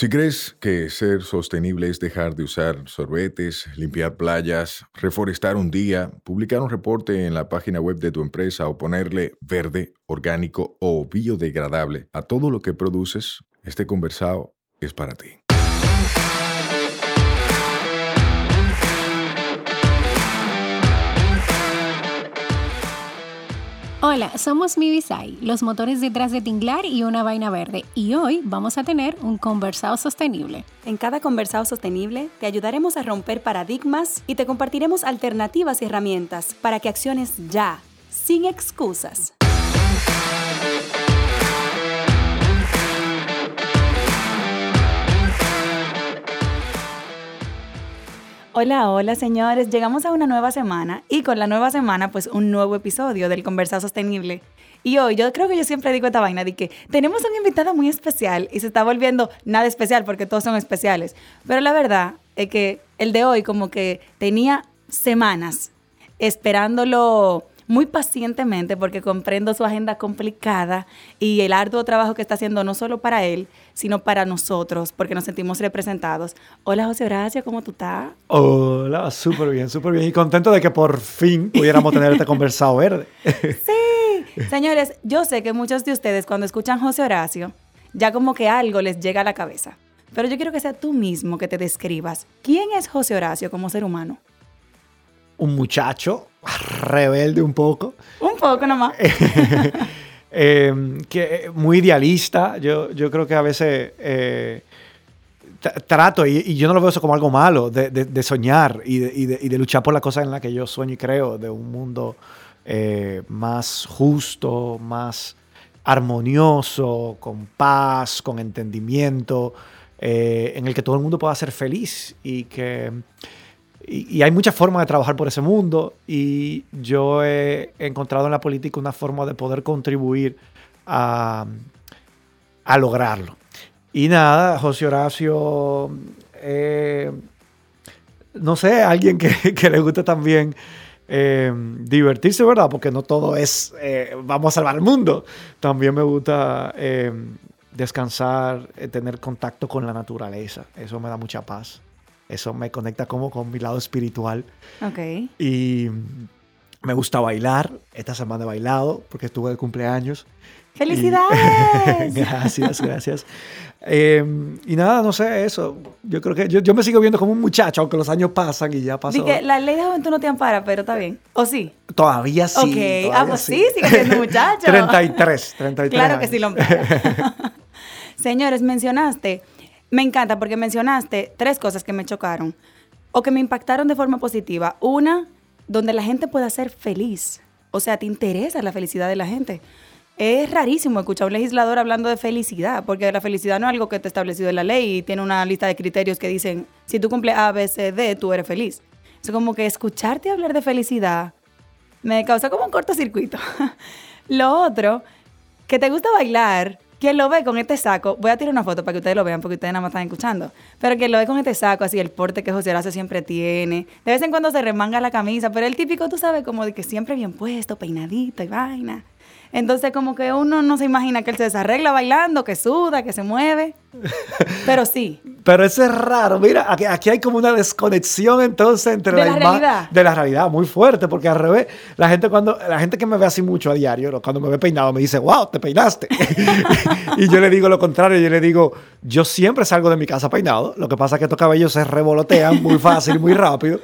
Si crees que ser sostenible es dejar de usar sorbetes, limpiar playas, reforestar un día, publicar un reporte en la página web de tu empresa o ponerle verde, orgánico o biodegradable a todo lo que produces, este conversado es para ti. Hola, somos Mibisai, los motores detrás de Tinglar y una vaina verde, y hoy vamos a tener un conversado sostenible. En cada conversado sostenible te ayudaremos a romper paradigmas y te compartiremos alternativas y herramientas para que acciones ya, sin excusas. Hola, hola señores, llegamos a una nueva semana y con la nueva semana pues un nuevo episodio del Conversado Sostenible. Y hoy yo creo que yo siempre digo esta vaina de que tenemos un invitado muy especial y se está volviendo nada especial porque todos son especiales. Pero la verdad es que el de hoy como que tenía semanas esperándolo muy pacientemente porque comprendo su agenda complicada y el arduo trabajo que está haciendo no solo para él, sino para nosotros, porque nos sentimos representados. Hola José Horacio, ¿cómo tú estás? Hola, súper bien, súper bien. Y contento de que por fin pudiéramos tener este conversado verde. sí, señores, yo sé que muchos de ustedes cuando escuchan José Horacio, ya como que algo les llega a la cabeza. Pero yo quiero que sea tú mismo que te describas. ¿Quién es José Horacio como ser humano? Un muchacho rebelde un poco. Un poco nomás. eh, que, muy idealista. Yo, yo creo que a veces eh, trato, y, yo no lo veo eso como algo malo, de, de, soñar y, de, y de, luchar por las cosas en las que yo sueño y creo, de un mundo eh, más justo, más armonioso, con paz, con entendimiento, eh, en el que todo el mundo pueda ser feliz y que y, hay muchas formas de trabajar por ese mundo y yo he encontrado en la política una forma de poder contribuir a, a lograrlo. Y nada, José Horacio, eh, no sé, alguien que, que, le guste también eh, divertirse, ¿verdad? Porque no todo es eh, vamos a salvar el mundo. También me gusta descansar, tener contacto con la naturaleza. Eso me da mucha paz. Eso me conecta como con mi lado espiritual. Ok. Y me gusta bailar. Esta semana he bailado porque estuve de cumpleaños. ¡Felicidades! gracias, gracias. Em, y nada, no sé, eso. Yo creo que yo, me sigo viendo como un muchacho, aunque los años pasan y ya pasó. que la ley de juventud no te ampara, pero está bien. ¿O sí? Todavía sí. Ok, ah, pues sí, sigue siendo muchacho. 33, 33. Claro que sí lo ampara. Señores, mencionaste me encanta porque mencionaste tres cosas que me chocaron o que me impactaron de forma positiva. Una, donde la gente pueda ser feliz. O sea, te interesa la felicidad de la gente. Es rarísimo escuchar a un legislador hablando de felicidad, porque la felicidad no es algo que te establecido en la ley y tiene una lista de criterios que dicen, si tú cumples A, B, C, D, tú eres feliz. Es como que escucharte hablar de felicidad me causa como un cortocircuito. Lo otro, que te gusta bailar, quien lo ve con este saco, voy a tirar una foto para que ustedes lo vean porque ustedes nada más están escuchando, pero quien lo ve con este saco, así el porte que José Horacio siempre tiene, de vez en cuando se remanga la camisa, pero el típico, tú sabes, como de que siempre bien puesto, peinadito y vaina. Entonces, como que uno no se imagina que él se desarregla bailando, que suda, que se mueve. Pero sí. Pero eso es raro. Mira, aquí, hay como una desconexión entonces entre de la, realidad. De la realidad, muy fuerte, porque al revés, la gente cuando la gente que me ve así mucho a diario, cuando me ve peinado, me dice, wow, te peinaste. y yo le digo lo contrario, yo le digo, yo siempre salgo de mi casa peinado, lo que pasa es que estos cabellos se revolotean muy fácil, muy rápido.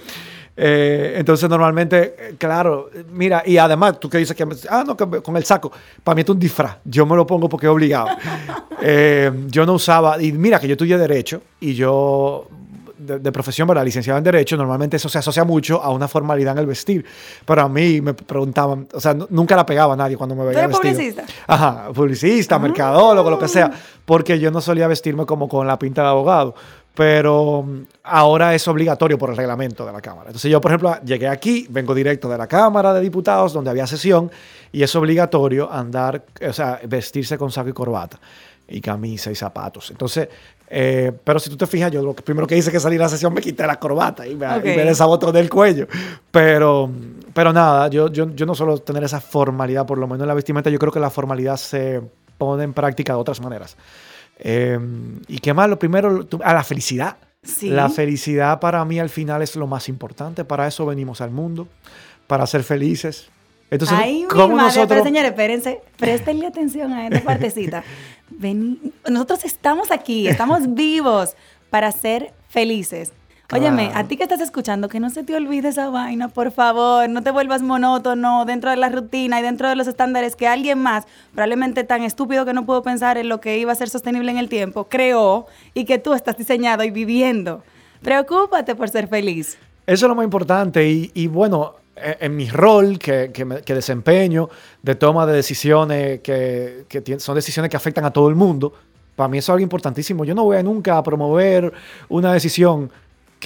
Eh, entonces, normalmente, eh, claro, mira, y además, tú que dices que, ah, no, con el saco, para mí es un disfraz, yo me lo pongo porque es obligado. Eh, yo no usaba, y mira que yo estudié Derecho, y yo, de, profesión, ¿verdad? Licenciado en Derecho, normalmente eso se asocia mucho a una formalidad en el vestir. Pero a mí me preguntaban, o sea, nunca la pegaba a nadie cuando me veía vestido. publicista? Ajá, publicista, ah. mercadólogo, lo que sea, porque yo no solía vestirme como con la pinta de abogado pero mm, ahora es obligatorio por el reglamento de la Cámara. Entonces yo, por ejemplo, llegué aquí, vengo directo de la Cámara de Diputados, donde había sesión, y es obligatorio andar, o sea, vestirse con saco y corbata, y camisa y zapatos. Entonces, eh, pero si tú te fijas, yo lo primero que hice que salir a la sesión me quité la corbata y me, okay. y me desabotó del cuello. Pero, pero nada, yo, yo, yo no suelo tener esa formalidad, por lo menos en la vestimenta, yo creo que la formalidad se pone en práctica de otras maneras. Eh, ¿Y qué más? Lo primero, a la felicidad. Sí. La felicidad para mí al final es lo más importante. Para eso venimos al mundo, para ser felices. Entonces, Ay, mi ¿cómo madre, nosotros... pero señores, espérense, préstenle atención a esta partecita. Vení- nosotros estamos aquí, estamos vivos para ser felices. Óyeme, a ti que estás escuchando, que no se te olvide esa vaina, por favor, no te vuelvas monótono dentro de la rutina y dentro de los estándares que alguien más, probablemente tan estúpido que no pudo pensar en lo que iba a ser sostenible en el tiempo, creó y que tú estás diseñado y viviendo. Preocúpate por ser feliz. Eso es lo más importante y, y bueno, e- en mi rol que, que me- que desempeño de toma de decisiones que, que son decisiones que afectan a todo el mundo, para mí eso es algo importantísimo. Yo no voy a nunca a promover una decisión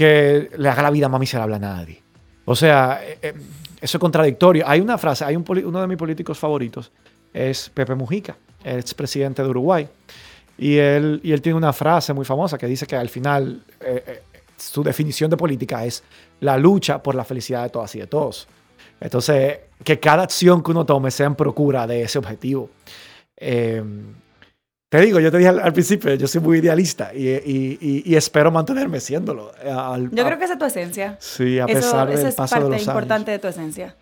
que le haga la vida más miserable a nadie. O sea, eh, eh, eso es contradictorio. Hay una frase, hay un uno de mis políticos favoritos, es Pepe Mujica, el expresidente de Uruguay. Y él, y él tiene una frase muy famosa que dice que al final eh, eh, su definición de política es la lucha por la felicidad de todas y de todos. Entonces, que cada acción que uno tome sea en procura de ese objetivo. Eh, te digo, yo te dije al, al principio, yo soy muy idealista y, y- y- y espero mantenerme siéndolo. eh, al- Yo creo que esa es tu esencia. Sí, a Eso, pesar eso del es paso parte de los importante años. de tu esencia.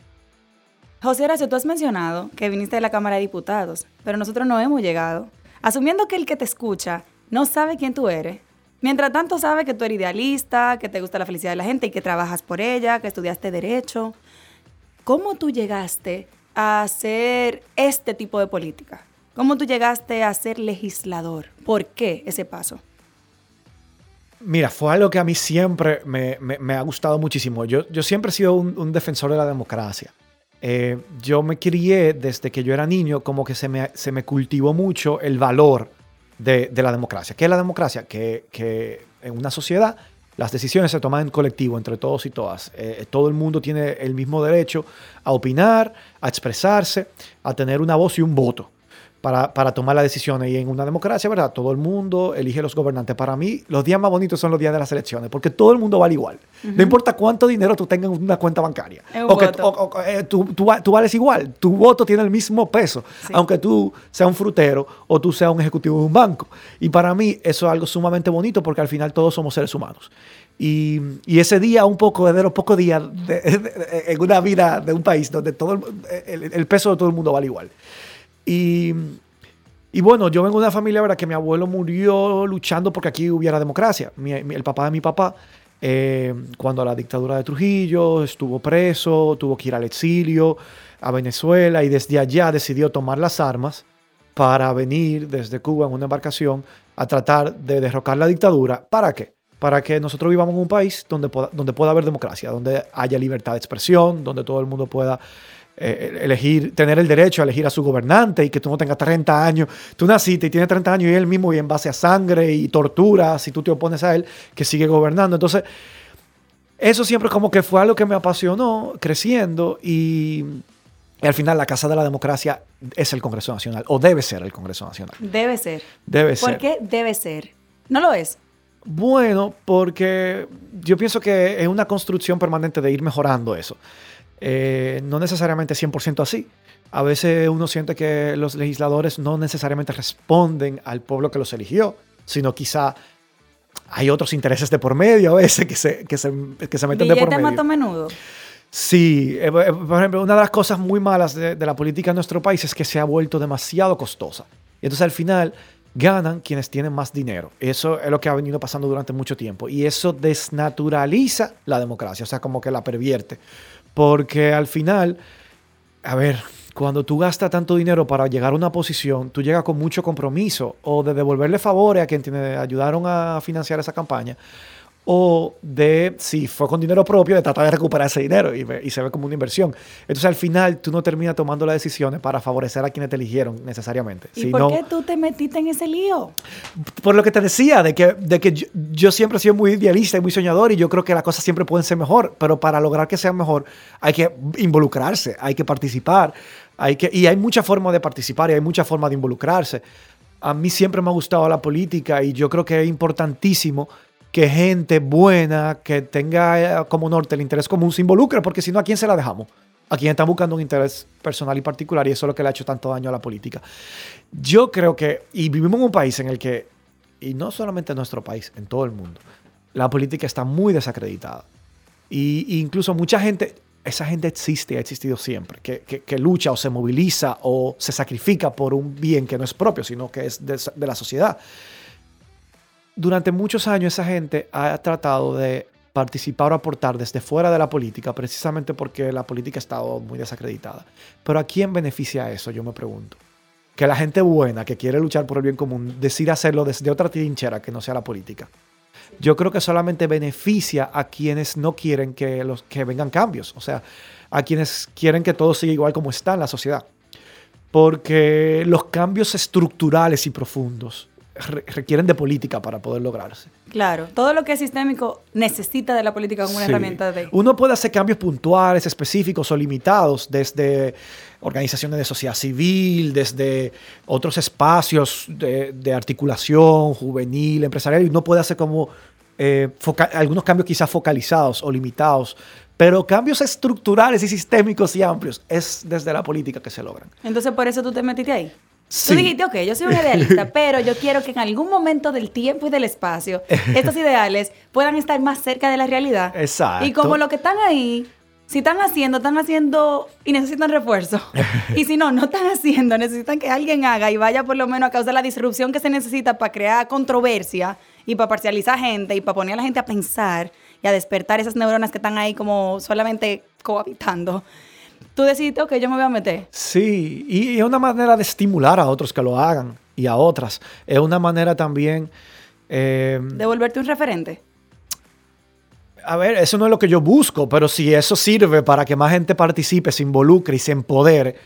José Horacio, tú has mencionado que viniste de la Cámara de Diputados, pero nosotros no hemos llegado. Asumiendo que el que te escucha no sabe quién tú eres, mientras tanto sabe que tú eres idealista, que te gusta la felicidad de la gente y que trabajas por ella, que estudiaste Derecho, ¿cómo tú llegaste a hacer este tipo de política? ¿Cómo tú llegaste a ser legislador? ¿Por qué ese paso? Mira, fue algo que a mí siempre me, me- me ha gustado muchísimo. Yo, yo siempre he sido un, un defensor de la democracia. Eh, yo me crié desde que yo era niño como que se me, se me cultivó mucho el valor de, de la democracia. ¿Qué es la democracia? Que, que en una sociedad las decisiones se toman en colectivo entre todos y todas. Eh, todo el mundo tiene el mismo derecho a opinar, a expresarse, a tener una voz y un voto para, para tomar las decisiones. Y en una democracia, ¿verdad? Todo el mundo elige los gobernantes. Para mí, los días más bonitos son los días de las elecciones, porque todo el mundo vale igual. No importa cuánto dinero tú tengas en una cuenta bancaria. Un O que o- o- eh, tú, tú tú vales igual. Tu voto tiene el mismo peso, Sí. aunque tú seas un frutero o tú seas un ejecutivo de un banco. Y para mí, eso es algo sumamente bonito, porque al final todos somos seres humanos. Y, y ese día, un poco de los pocos días de- de- de- en una vida de un país donde todo el, el- el peso de todo el mundo vale igual. Y, y bueno, yo vengo de una familia, ¿verdad? Que mi abuelo murió luchando porque aquí hubiera democracia. Mi- el papá de mi papá, eh, cuando la dictadura de Trujillo estuvo preso, tuvo que ir al exilio a Venezuela y desde allá decidió tomar las armas para venir desde Cuba en una embarcación a tratar de derrocar la dictadura. ¿Para qué? Para que nosotros vivamos en un país donde pueda, donde pueda haber democracia, donde haya libertad de expresión, donde todo el mundo pueda eh, elegir, tener el derecho a elegir a su gobernante y que tú no tengas 30 años. Tú naciste y tienes 30 años y él mismo y en base a sangre y tortura, si tú te opones a él, que sigue gobernando. Entonces, eso siempre como que fue algo que me apasionó creciendo y, y al final la casa de la democracia es el Congreso Nacional o debe ser el Congreso Nacional. Debe ser. Debe ¿Por ser. qué debe ser? No lo es. Bueno, porque yo pienso que es una construcción permanente de ir mejorando eso. Eh, no necesariamente 100% así. A veces uno siente que los legisladores no necesariamente responden al pueblo que los eligió, sino quizá hay otros intereses de por medio a veces que se, que se, que se meten de por medio. mato menudo. Sí, eh, eh, por ejemplo, una de las cosas muy malas de, de la política en nuestro país es que se ha vuelto demasiado costosa. Y entonces al final ganan quienes tienen más dinero. Eso es lo que ha venido pasando durante mucho tiempo. Y eso desnaturaliza la democracia, o sea, como que la pervierte. Porque al final, a ver, cuando tú gastas tanto dinero para llegar a una posición, tú llegas con mucho compromiso o de devolverle favores a quien te ayudaron a financiar esa campaña o de, si fue con dinero propio, de tratar de recuperar ese dinero y, se ve como una inversión. Entonces al final tú no terminas tomando las decisiones para favorecer a quienes te eligieron necesariamente. ¿Y por qué tú te metiste en ese lío? por lo que te decía, de que, de que yo, yo siempre he sido muy idealista y muy soñador y yo creo que las cosas siempre pueden ser mejor, pero para lograr que sean mejor hay que involucrarse, hay que participar, hay que, y hay muchas formas de participar y hay muchas formas de involucrarse. A mí siempre me ha gustado la política y yo creo que es importantísimo que gente buena, que tenga eh, como norte el interés común, se involucre, porque si no, ¿a quién se la dejamos? A quien está buscando un interés personal y particular y eso es lo que le ha hecho tanto daño a la política. Yo creo que, y vivimos en un país en el que y no solamente en nuestro país, en todo el mundo, la política está muy desacreditada. Y, incluso mucha gente, esa gente existe, ha existido siempre, que, que, lucha o se moviliza o se sacrifica por un bien que no es propio, sino que es de, de la sociedad. Durante muchos años esa gente ha tratado de participar o aportar desde fuera de la política, precisamente porque la política ha estado muy desacreditada. Pero ¿a quién beneficia eso? Yo me pregunto. Que la gente buena, que quiere luchar por el bien común, decida hacerlo desde otra trinchera que no sea la política. Yo creo que solamente beneficia a quienes no quieren que, los, que vengan cambios, o sea, a quienes quieren que todo siga igual como está en la sociedad. Porque los cambios estructurales y profundos requieren de política para poder lograrse. Claro, todo lo que es sistémico necesita de la política como una herramienta de... Uno puede hacer cambios puntuales, específicos o limitados desde organizaciones de sociedad civil, desde otros espacios de, articulación juvenil, empresarial, y uno puede hacer como eh, algunos cambios quizás focalizados o limitados, pero cambios estructurales y sistémicos y amplios es desde la política que se logran. Entonces, por eso tú te metiste ahí. Tú dijiste, ok, yo soy un idealista, pero yo quiero que en algún momento del tiempo y del espacio estos ideales puedan estar más cerca de la realidad. Exacto. Y como lo que están ahí, si están haciendo, están haciendo y necesitan refuerzo. y si no, no están haciendo, necesitan que alguien haga y vaya por lo menos a causar la disrupción que se necesita para crear controversia y para parcializar gente y para poner a la gente a pensar y a despertar esas neuronas que están ahí como solamente cohabitando tú decidiste, que yo me voy a meter. Sí, y es una manera de estimular a otros que lo hagan y a otras. Es una manera también... Eh, de volverte un referente. A ver, eso no es lo que yo busco, pero si eso sirve para que más gente participe, se involucre y se empodere,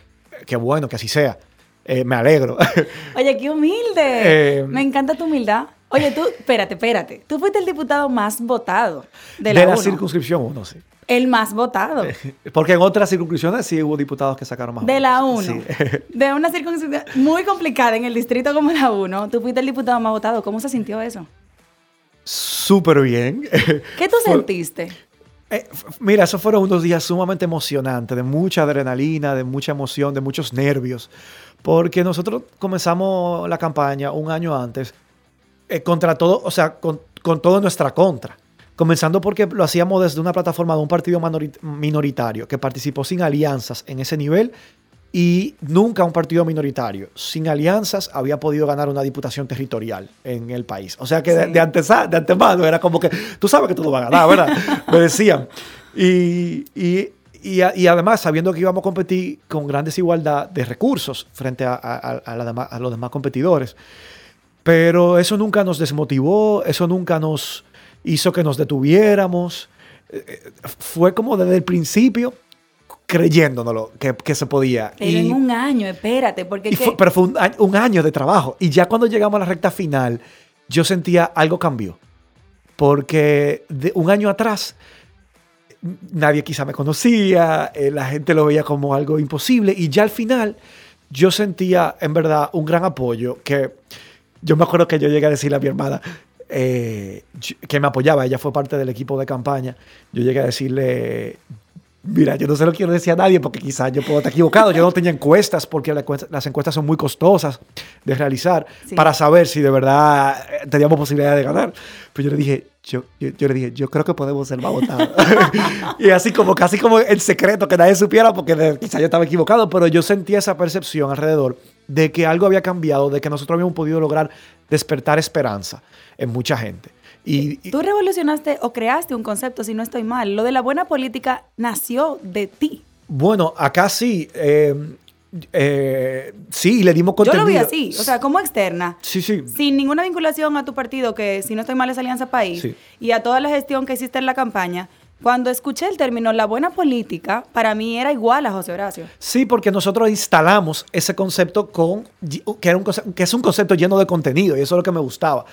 qué bueno que así sea. Eh, me alegro. Oye, qué humilde. Eh, me encanta tu humildad. Oye, tú, espérate, espérate. Tú fuiste el diputado más votado de la, de la circunscripción 1, sí. El más votado. Porque en otras circunscripciones sí hubo diputados que sacaron más. De la 1. De una circunscripción muy complicada en el distrito como la 1, tú fuiste el diputado más votado. ¿Cómo se sintió eso? Súper bien. ¿Qué tú sentiste? Eh, mira, esos fueron unos días sumamente emocionantes, de mucha adrenalina, de mucha emoción, de muchos nervios, porque nosotros comenzamos la campaña un año antes eh, contra todo, o sea, con, con todo nuestra contra. Comenzando porque lo hacíamos desde una plataforma de un partido minoritario que participó sin alianzas en ese nivel y nunca un partido minoritario sin alianzas había podido ganar una diputación territorial en el país. O sea que de, antes, de antemano era como que tú sabes que tú lo vas a ganar, ¿verdad? Me decían. Y, y, y, además, sabiendo que íbamos a competir con gran desigualdad de recursos frente a, a los demás competidores. Pero eso nunca nos desmotivó, eso nunca nos hizo que nos detuviéramos. Fue como desde el principio creyéndonos que, que se podía. Pero en un año, espérate, porque... pero fue un año, de trabajo. Y ya cuando llegamos a la recta final, yo sentía algo cambió. Porque de un año atrás, nadie quizá me conocía, eh, la gente lo veía como algo imposible. Y ya al final, yo sentía en verdad un gran apoyo que... Yo me acuerdo que yo llegué a decirle a mi hermana, eh, que me apoyaba, ella fue parte del equipo de campaña, yo llegué a decirle, mira, yo no se lo quiero decir a nadie porque quizás yo puedo estar equivocado, yo no tenía encuestas porque las encuestas son muy costosas de realizar para saber si de verdad eh, teníamos posibilidad de ganar. Pero yo le dije, yo, yo, le dije, yo creo que podemos ser más votados. y así como casi como en secreto, que nadie supiera porque quizás yo estaba equivocado, pero yo sentía esa percepción alrededor de que algo había cambiado, de que nosotros habíamos podido lograr despertar esperanza en mucha gente. Y, Tú revolucionaste o creaste un concepto, si no estoy mal. Lo de la buena política nació de ti. Bueno, acá sí. Eh, eh, sí, le dimos contenido. Yo lo vi así, o sea, como externa. Sí, sí. Sin ninguna vinculación a tu partido, que si no estoy mal es Alianza País, y a toda la gestión que hiciste en la campaña. Cuando escuché el término la buena política, para mí era igual a José Horacio. Sí, porque nosotros instalamos ese concepto con que, era un, que es un concepto lleno de contenido y eso es lo que me gustaba.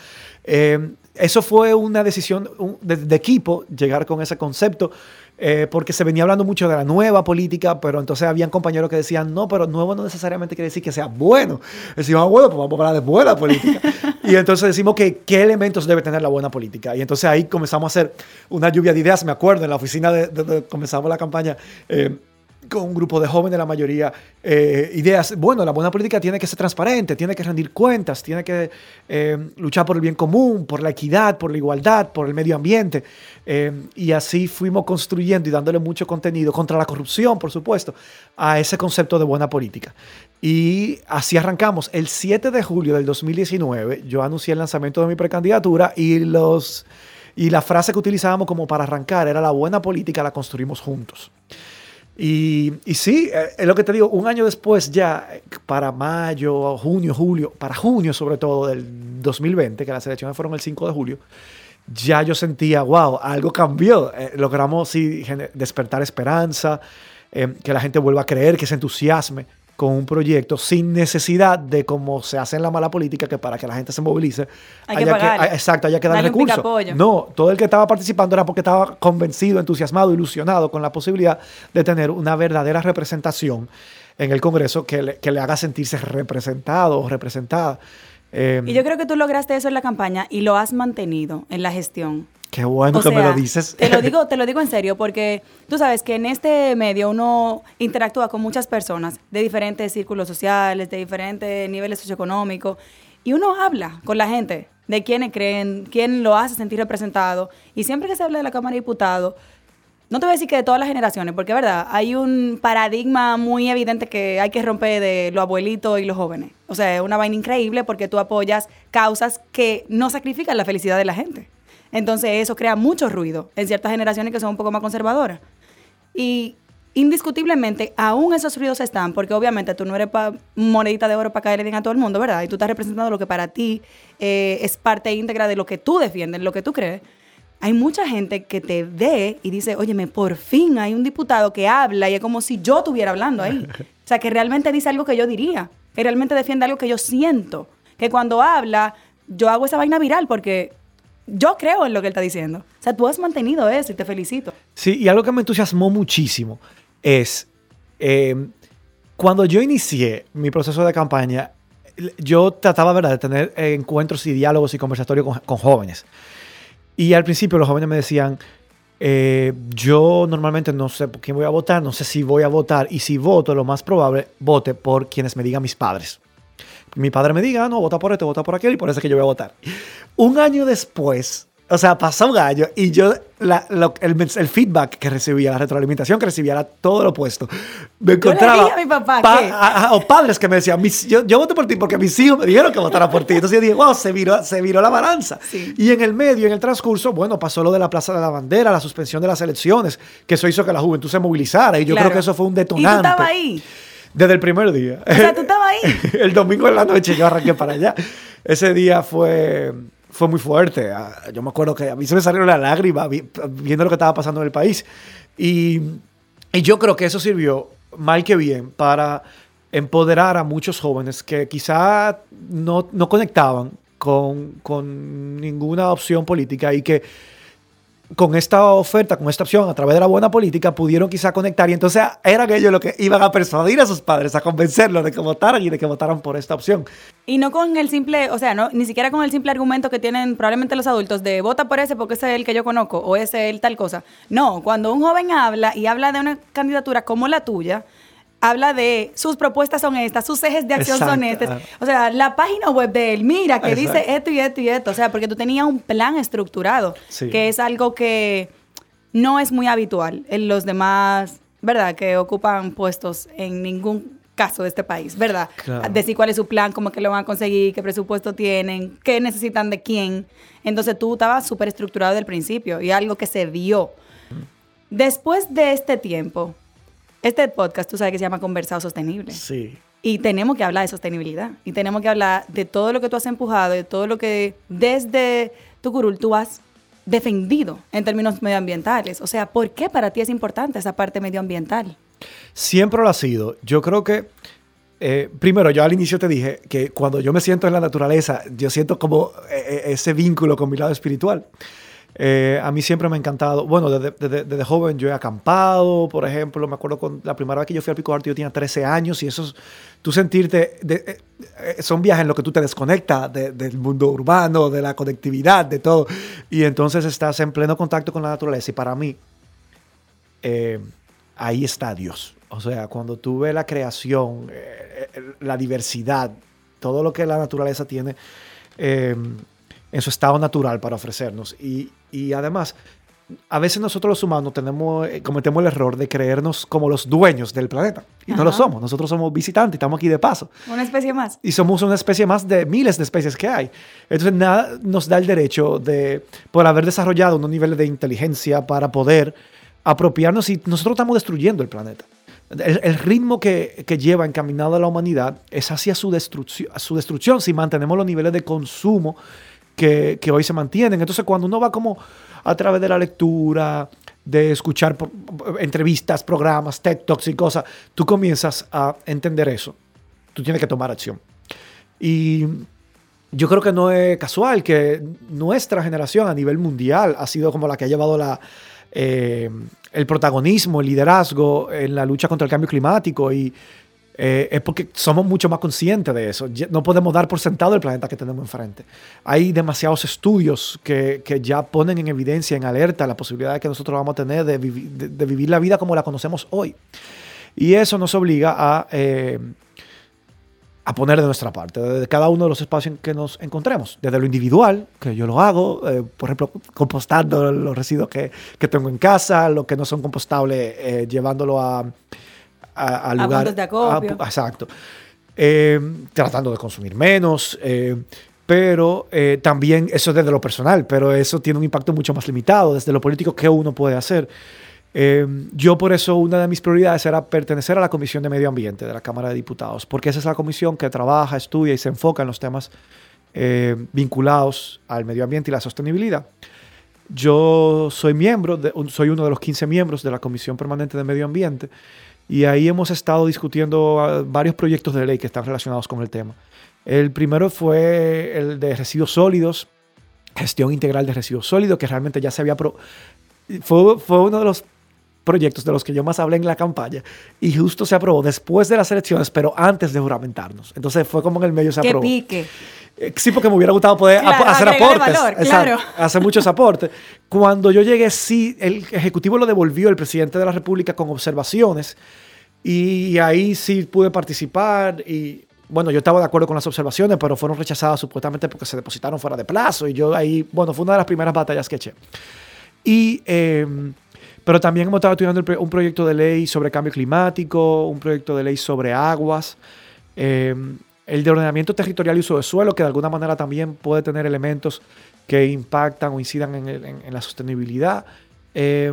Eh, eso fue una decisión de, equipo, llegar con ese concepto, eh, porque se venía hablando mucho de la nueva política, pero entonces habían compañeros que decían, no, pero nuevo no necesariamente quiere decir que sea bueno. Decimos, ah, bueno, pues vamos a hablar de buena política. y entonces decimos que qué elementos debe tener la buena política. Y entonces ahí comenzamos a hacer una lluvia de ideas, me acuerdo, en la oficina de, donde comenzamos la campaña. Eh, con un grupo de jóvenes, la mayoría, eh, ideas. Bueno, la buena política tiene que ser transparente, tiene que rendir cuentas, tiene que eh, luchar por el bien común, por la equidad, por la igualdad, por el medio ambiente. Eh, y así fuimos construyendo y dándole mucho contenido contra la corrupción, por supuesto, a ese concepto de buena política. Y así arrancamos. El 7 de julio del 2019, yo anuncié el lanzamiento de mi precandidatura y los... Y la frase que utilizábamos como para arrancar era la buena política la construimos juntos. Y, sí, eh, es lo que te digo, un año después ya, para mayo, junio, julio, para junio sobre todo del 2020, que las elecciones fueron el 5 de julio, ya yo sentía, wow, algo cambió. Eh, logramos sí, despertar esperanza, eh, que la gente vuelva a creer, que se entusiasme con un proyecto sin necesidad de como se hace en la mala política, que para que la gente se movilice, hay que, pagar. exacto, haya que dar recursos. No, todo el que estaba participando era porque estaba convencido, entusiasmado, ilusionado con la posibilidad de tener una verdadera representación en el Congreso que le, que le haga sentirse representado o representada. Eh, y yo creo que tú lograste eso en la campaña y lo has mantenido en la gestión. Qué bueno que me lo dices. Te lo digo, te lo digo en serio, porque tú sabes que en este medio uno interactúa con muchas personas de diferentes círculos sociales, de diferentes niveles socioeconómicos, y uno habla con la gente de quiénes creen, quién lo hace sentir representado. Y siempre que se habla de la Cámara de Diputados, no te voy a decir que de todas las generaciones, porque es verdad, hay un paradigma muy evidente que hay que romper de los abuelitos y los jóvenes. O sea, es una vaina increíble porque tú apoyas causas que no sacrifican la felicidad de la gente. Entonces eso crea mucho ruido en ciertas generaciones que son un poco más conservadoras. Y indiscutiblemente, aún esos ruidos están, porque obviamente tú no eres monedita de oro para caerle bien a todo el mundo, ¿verdad? Y tú estás representando lo que para ti eh, es parte íntegra de lo que tú defiendes, lo que tú crees. Hay mucha gente que te ve y dice, óyeme, por fin hay un diputado que habla y es como si yo estuviera hablando ahí. O sea, que realmente dice algo que yo diría, que realmente defiende algo que yo siento, que cuando habla, yo hago esa vaina viral porque yo creo en lo que él está diciendo. O sea, tú has mantenido eso y te felicito. Sí, y algo que me entusiasmó muchísimo es eh, cuando yo inicié mi proceso de campaña, yo trataba ¿verdad? de tener encuentros y diálogos y conversatorios con, jóvenes. Y al principio los jóvenes me decían, eh, yo normalmente no sé por quién voy a votar, no sé si voy a votar y si voto, lo más probable, vote por quienes me digan mis padres mi padre me diga, ah, no, vota por esto, vota por aquel, y por eso es que yo voy a votar. Un año después, o sea, pasó un año y yo, el, feedback que recibía, la retroalimentación que recibía era todo lo opuesto. Me encontraba. a mi papá. o padres que me decían, yo, yo voté por ti porque mis hijos me dijeron que votara por ti. Entonces yo dije, wow, se viró, se viró la balanza. Y en el medio, en el transcurso, bueno, pasó lo de la Plaza de la Bandera, la suspensión de las elecciones, que eso hizo que la juventud se movilizara. Y yo creo que eso fue un detonante. ¿Y tú estabas ahí? Desde el primer día. O sea, tú estabas el domingo en la noche yo arranqué para allá. Ese día fue, fue muy fuerte. Ah, yo me acuerdo que a mí se me salieron las lágrimas viendo lo que estaba pasando en el país. Y, y yo creo que eso sirvió, mal que bien, para empoderar a muchos jóvenes que quizá no, no conectaban con, con ninguna opción política y que con esta oferta, con esta opción, a través de la buena política, pudieron quizá conectar y entonces eran ellos los que iban a persuadir a sus padres, a convencerlos de que votaran y de que votaran por esta opción. Y no con el simple, o sea, no, ni siquiera con el simple argumento que tienen probablemente los adultos de vota por ese porque ese es el que yo conozco o ese es el tal cosa. No, cuando un joven habla y habla de una candidatura como la tuya, habla de sus propuestas son estas, sus ejes de acción son estos. O sea, la página web de él, mira, que dice esto y esto y esto. O sea, porque tú tenías un plan estructurado, que es algo que no es muy habitual en los demás, ¿verdad? Que ocupan puestos en ningún caso de este país, ¿verdad? Decir cuál es su plan, cómo que lo van a conseguir, qué presupuesto tienen, qué necesitan de quién. Entonces tú estabas súper estructurado desde el principio y algo que se vio. Después de este tiempo, este podcast, tú sabes que se llama Conversado Sostenible. Sí. Y tenemos que hablar de sostenibilidad. Y tenemos que hablar de todo lo que tú has empujado, de todo lo que desde tu curul tú has defendido en términos medioambientales. O sea, ¿por qué para ti es importante esa parte medioambiental? Siempre lo ha sido. Yo creo que, eh, primero, yo al inicio te dije que cuando yo me siento en la naturaleza, yo siento como eh, eh, ese vínculo con mi lado espiritual. Eh, a mí siempre me ha encantado. Bueno, desde, joven yo he acampado, por ejemplo. Me acuerdo con la primera vez que yo fui al Pico Arte, yo tenía 13 años y eso es, tú sentirte. Eh, eh, son viajes en los que tú te desconectas del mundo urbano, de la conectividad, de todo. Y entonces estás en pleno contacto con la naturaleza. Y para mí, ahí está Dios. O sea, cuando tú ves la creación, eh, eh, la diversidad, todo lo que la naturaleza tiene eh, en su estado natural para ofrecernos. Y, y además, a veces nosotros los humanos tenemos, eh, cometemos el error de creernos como los dueños del planeta. Y no lo somos. Nosotros somos visitantes, estamos aquí de paso. Una especie más. Y somos una especie más de miles de especies que hay. Entonces, nada nos da el derecho de, por haber desarrollado unos niveles de inteligencia para poder apropiarnos y nosotros estamos destruyendo el planeta. El, el ritmo que, que lleva encaminado a la humanidad es hacia su destrucción, su destrucción si mantenemos los niveles de consumo que, que hoy se mantienen. Entonces, cuando uno va como a través de la lectura, de escuchar entrevistas, programas, TED Talks y cosas, tú comienzas a entender eso. Tú tienes que tomar acción. Y yo creo que no es casual que nuestra generación a nivel mundial ha sido como la que ha llevado la, eh, el protagonismo, el liderazgo en la lucha contra el cambio climático y eh, es porque somos mucho más conscientes de eso. No podemos dar por sentado el planeta que tenemos enfrente. Hay demasiados estudios que, que ya ponen en evidencia, en alerta, la posibilidad que nosotros vamos a tener de, vivi- de- de vivir la vida como la conocemos hoy. Y eso nos obliga a, eh, a poner de nuestra parte, desde cada uno de los espacios en que nos encontremos. Desde lo individual, que yo lo hago, eh, por ejemplo, compostando los residuos que, que tengo en casa, los que no son compostables, eh, llevándolo a, a, a lugar. puntos de acopio. a- exacto. Eh, tratando de consumir menos. eh, pero eh, también eso es desde lo personal, pero eso tiene un impacto mucho más limitado desde lo político que uno puede hacer. Eh, yo por eso una de mis prioridades era pertenecer a la Comisión de Medio Ambiente de la Cámara de Diputados, porque esa es la comisión que trabaja, estudia y se enfoca en los temas eh, vinculados al medio ambiente y la sostenibilidad. Yo soy miembro, de, soy uno de los 15 miembros de la Comisión Permanente de Medio Ambiente y ahí hemos estado discutiendo ah, varios proyectos de ley que están relacionados con el tema. El primero fue el de residuos sólidos, gestión integral de residuos sólidos, que realmente ya se había... fue, fue uno de los proyectos de los que yo más hablé en la campaña y justo se aprobó después de las elecciones, pero antes de juramentarnos. Entonces fue como en el medio se Que aprobó. pique. Eh, Sí, porque me hubiera gustado poder Claro, hacer aportes. valor, claro. hacer muchos aportes. Cuando yo llegué, sí, el Ejecutivo lo devolvió el presidente de la República con observaciones y ahí sí pude participar y bueno, yo estaba de acuerdo con las observaciones, pero fueron rechazadas supuestamente porque se depositaron fuera de plazo y yo ahí, bueno, fue una de las primeras batallas que eché. Y, eh, pero también hemos estado estudiando un proyecto de ley sobre cambio climático, un proyecto de ley sobre aguas, eh, el de ordenamiento territorial y uso de suelo, que de alguna manera también puede tener elementos que impactan o incidan en, el- en- en la sostenibilidad. Eh,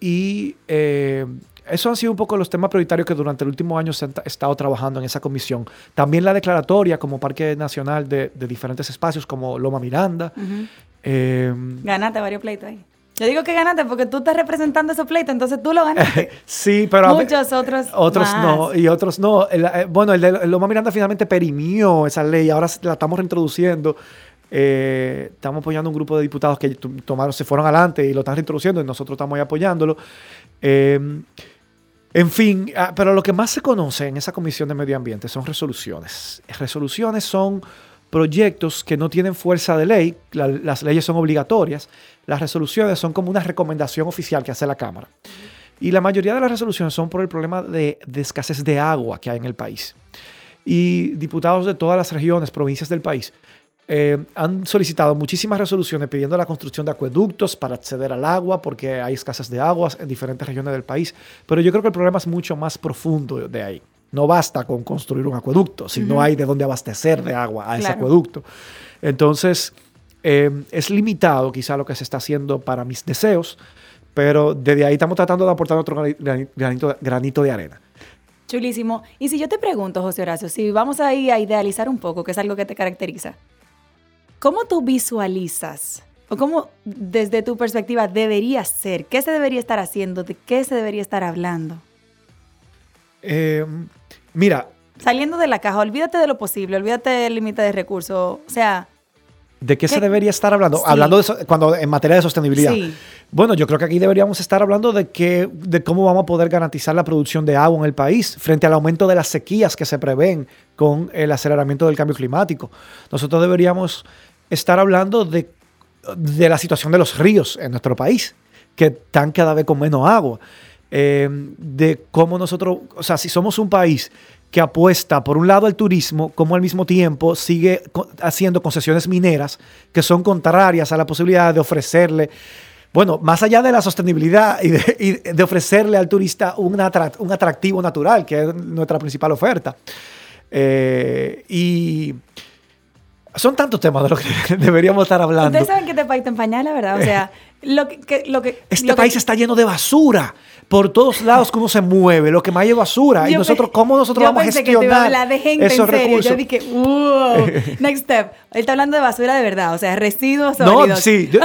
y eh, esos han sido un poco los temas prioritarios que durante el último año se han ta- estado trabajando en esa comisión. También la declaratoria como Parque Nacional de, de diferentes espacios como Loma Miranda. Ujú. Eh, Ganaste varios pleitos ahí. Yo digo que ganaste porque tú estás representando esos pleitos, entonces tú lo ganaste. sí, pero... a Muchos otros Otros más. no, y otros no. El- eh, bueno, el de Loma Miranda finalmente perimió esa ley, ahora la estamos reintroduciendo. Eh, estamos apoyando un grupo de diputados que tomaron, se fueron adelante y lo están reintroduciendo y nosotros estamos ahí apoyándolo. Eh, en fin, ah, pero lo que más se conoce en esa comisión de medio ambiente son resoluciones. Resoluciones son proyectos que no tienen fuerza de ley, la- las leyes son obligatorias, las resoluciones son como una recomendación oficial que hace la Cámara. Y la mayoría de las resoluciones son por el problema de, de escasez de agua que hay en el país. Y diputados de todas las regiones, provincias del país, eh, han solicitado muchísimas resoluciones pidiendo la construcción de acueductos para acceder al agua, porque hay escasez de aguas en diferentes regiones del país. Pero yo creo que el problema es mucho más profundo de ahí. No basta con construir un acueducto, si no hay de dónde abastecer de agua a ese acueducto. Entonces, eh, es limitado quizá lo que se está haciendo para mis deseos, pero desde ahí estamos tratando de aportar otro grani- grani- granito, granito de arena. Chulísimo. Y si yo te pregunto, José Horacio, si vamos ahí a idealizar un poco, que es algo que te caracteriza, ¿cómo tú visualizas o cómo desde tu perspectiva debería ser? ¿Qué se debería estar haciendo? ¿De qué se debería estar hablando? Eh, mira, Saliendo de la caja, olvídate de lo posible, olvídate del límite de recursos. O sea, ¿de qué, se debería estar hablando? Sí. Hablando de cuando en materia de sostenibilidad. Sí. Bueno, yo creo que aquí deberíamos estar hablando de, que, de cómo vamos a poder garantizar la producción de agua en el país frente al aumento de las sequías que se prevén con el aceleramiento del cambio climático. Nosotros deberíamos estar hablando de, de la situación de los ríos en nuestro país, que están cada vez con menos agua. Eh, de cómo nosotros, o sea, si somos un país que apuesta por un lado al turismo, como al mismo tiempo sigue haciendo concesiones mineras que son contrarias a la posibilidad de ofrecerle, bueno, más allá de la sostenibilidad y de, y de ofrecerle al turista un, atra- un atractivo natural, que es nuestra principal oferta. Eh, y son tantos temas de los que deberíamos estar hablando. Ustedes saben que este país está en pañales, ¿verdad? O sea, lo que... que- lo que Este lo que- país está lleno de basura. Por todos lados que uno se mueve, lo que más hay es basura. y nosotros, ¿cómo nosotros vamos a que gestionar hablar de gente esos en serio. recursos? Yo dije, wow, next step. Él está hablando de basura de verdad, o sea, residuos No, sólidos. sí. yo-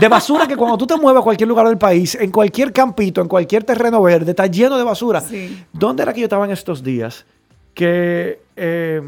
de basura que cuando tú te mueves a cualquier lugar del país, en cualquier campito, en cualquier terreno verde, está lleno de basura. Sí. ¿Dónde era que yo estaba en estos días? Que. eh,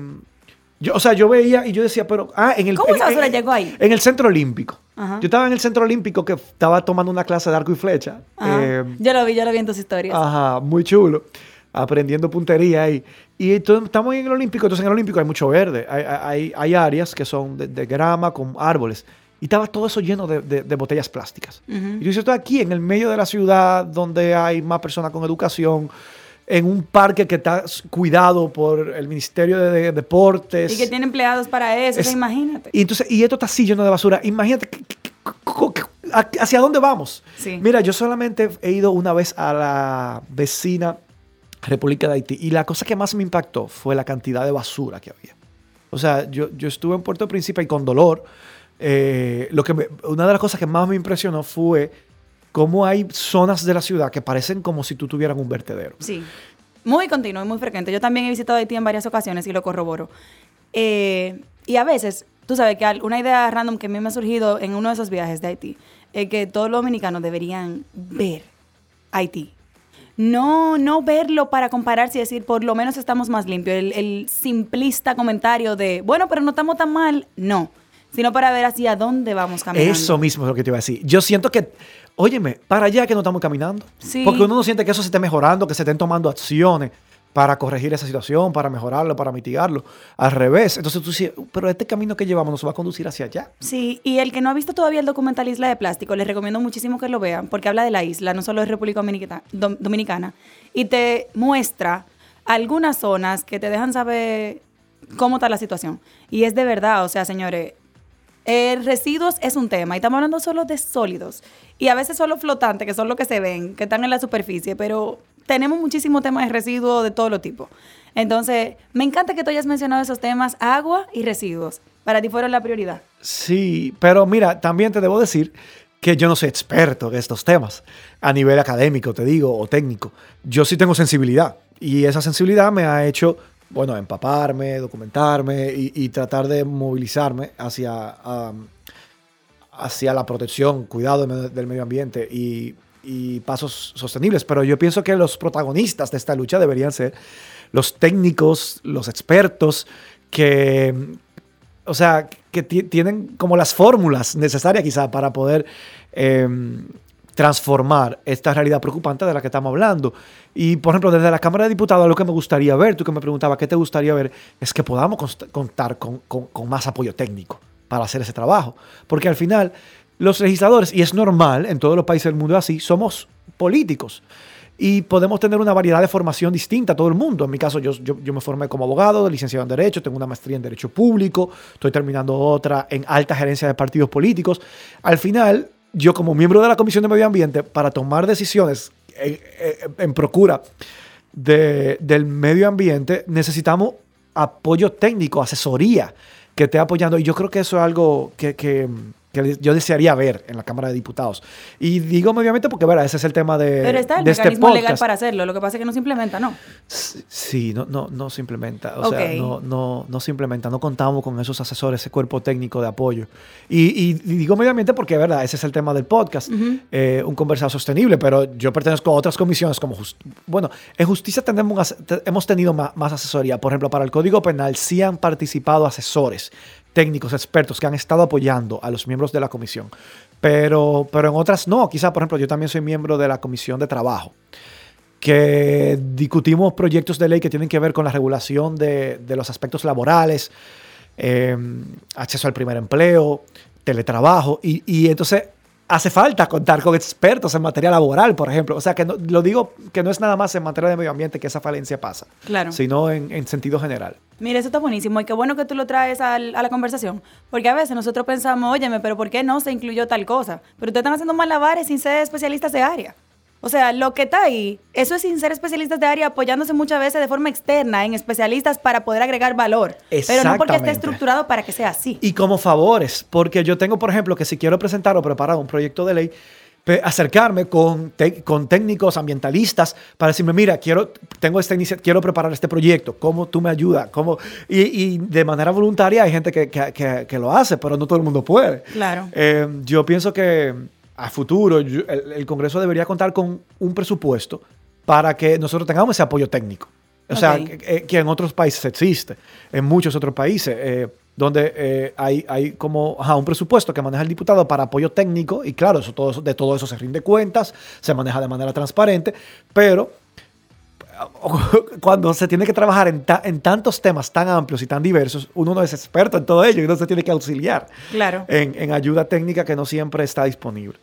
yo, o sea, yo veía y yo decía, pero. Ah, en el. ¿Cómo en- esa basura en- llegó ahí? En el centro olímpico. Ajá. Yo estaba en el centro olímpico que estaba tomando una clase de arco y flecha. Eh, yo lo vi, yo lo vi en tus historias. Ajá, muy chulo. Aprendiendo puntería ahí. Y entonces estamos en el Olímpico. Entonces en el Olímpico hay mucho verde. Hay, hay, hay áreas que son de, de grama con árboles. Y estaba todo eso lleno de, de- de botellas plásticas. Ujú. Y yo estoy aquí en el medio de la ciudad donde hay más personas con educación. En un parque que está cuidado por el Ministerio de, de Deportes. Y que tiene empleados para eso, o sea, Es- imagínate. Y entonces, y esto está así lleno de basura. Imagínate, ¿hacia dónde vamos? Sí. Mira, yo solamente he ido una vez a la vecina República de Haití y la cosa que más me impactó fue la cantidad de basura que había. O sea, yo, yo estuve en Puerto Príncipe y con dolor. eh, lo que me- una de las cosas que más me impresionó fue cómo hay zonas de la ciudad que parecen como si tú tuvieras un vertedero. Sí. Muy continuo y muy frecuente. Yo también he visitado Haití en varias ocasiones y lo corroboro. Eh, y a veces, tú sabes que una idea random que a mí me ha surgido en uno de esos viajes de Haití es que todos los dominicanos deberían ver Haití. No, no verlo para compararse y decir, por lo menos estamos más limpios. El, el simplista comentario de, bueno, pero no estamos tan mal. No. Sino para ver hacia dónde vamos caminando. Eso mismo es lo que te iba a decir. Yo siento que, óyeme, para allá que no estamos caminando. Sí. Porque uno no siente que eso se esté mejorando, que se estén tomando acciones para corregir esa situación, para mejorarlo, para mitigarlo. Al revés. Entonces tú dices, pero este camino que llevamos nos va a conducir hacia allá. Sí, y el que no ha visto todavía el documental Isla de Plástico, les recomiendo muchísimo que lo vean, porque habla de la isla, no solo de República Dominicana, Dom- Dominicana y te muestra algunas zonas que te dejan saber cómo está la situación. Y es de verdad, o sea, señores, eh, residuos es un tema, y estamos hablando solo de sólidos, y a veces solo flotantes, que son los que se ven, que están en la superficie, pero tenemos muchísimo tema de residuos de todo lo tipo. Entonces, me encanta que tú hayas mencionado esos temas, agua y residuos. Para ti fueron la prioridad. Sí, pero mira, también te debo decir que yo no soy experto en estos temas a nivel académico, te digo, o técnico. Yo sí tengo sensibilidad y esa sensibilidad me ha hecho, bueno, empaparme, documentarme y, tratar de movilizarme hacia, hacia la protección, cuidado del medio- ambiente y, pasos sostenibles. Pero yo pienso que los protagonistas de esta lucha deberían ser los técnicos, los expertos que, o sea, que ti- tienen como las fórmulas necesarias quizá para poder eh, transformar esta realidad preocupante de la que estamos hablando. Y, por ejemplo, desde la Cámara de Diputados, lo que me gustaría ver, tú que me preguntabas, ¿qué te gustaría ver? Es que podamos contar con, con- más apoyo técnico para hacer ese trabajo. Porque al final, los legisladores, y es normal, en todos los países del mundo así, somos políticos. Y podemos tener una variedad de formación distinta a todo el mundo. En mi caso, yo, yo me formé como abogado, licenciado en Derecho, tengo una maestría en Derecho Público, estoy terminando otra en alta gerencia de partidos políticos. Al final, yo como miembro de la Comisión de Medio Ambiente, para tomar decisiones en, en- en procura de- del medio ambiente, necesitamos apoyo técnico, asesoría que esté apoyando. Y yo creo que eso es algo que- que yo desearía ver en la Cámara de Diputados. Y digo medio ambiente porque, verá, ese es el tema de, Pero está el de este mecanismo legal podcast. para hacerlo. Lo que pasa es que no se implementa, ¿no? Sí, no, no, no se implementa. O Ok. sea, no, no, no se implementa. No contamos con esos asesores, ese cuerpo técnico de apoyo. Y, y- digo medio ambiente porque, verdad, ese es el tema del podcast. eh, un conversado sostenible, pero yo pertenezco a otras comisiones como... bueno, en justicia tenemos, hemos tenido ma- más, asesoría. Por ejemplo, para el Código Penal sí han participado asesores técnicos, expertos que han estado apoyando a los miembros de la comisión. Pero, pero en otras no. Quizá, por ejemplo, yo también soy miembro de la Comisión de Trabajo que discutimos proyectos de ley que tienen que ver con la regulación de, los aspectos laborales, eh, acceso al primer empleo, teletrabajo, y, y entonces hace falta contar con expertos en materia laboral, por ejemplo. O sea, que no, lo digo que no es nada más en materia de medio ambiente que esa falencia pasa, Claro. sino en, en sentido general. Mira, eso está buenísimo y qué bueno que tú lo traes al- a la conversación. Porque a veces nosotros pensamos, óyeme, pero ¿por qué no se incluyó tal cosa? Pero ustedes están haciendo malabares sin ser especialistas de área. O sea, lo que está ahí, eso es sin ser especialistas de área, apoyándose muchas veces de forma externa en especialistas para poder agregar valor. Pero no porque esté estructurado para que sea así. Y como favores, porque yo tengo, por ejemplo, que si quiero presentar o preparar un proyecto de ley, acercarme con, con técnicos ambientalistas para decirme, mira, quiero, tengo esta quiero preparar este proyecto, ¿cómo tú me ayudas? ¿Cómo? Y, y de manera voluntaria hay gente que, que- que- que lo hace, pero no todo el mundo puede. Claro. Eh, yo pienso que a futuro yo- el, el Congreso debería contar con un presupuesto para que nosotros tengamos ese apoyo técnico. O sea, que, que- que en otros países existe, en muchos otros países, eh, donde eh, hay, hay como ajá, un presupuesto que maneja el diputado para apoyo técnico, y claro, eso, todo eso- de todo eso se rinde cuentas, se maneja de manera transparente, pero cuando se tiene que trabajar en, ta- en tantos temas tan amplios y tan diversos, uno no es experto en todo ello y uno se tiene que auxiliar Claro. en, en ayuda técnica que no siempre está disponible.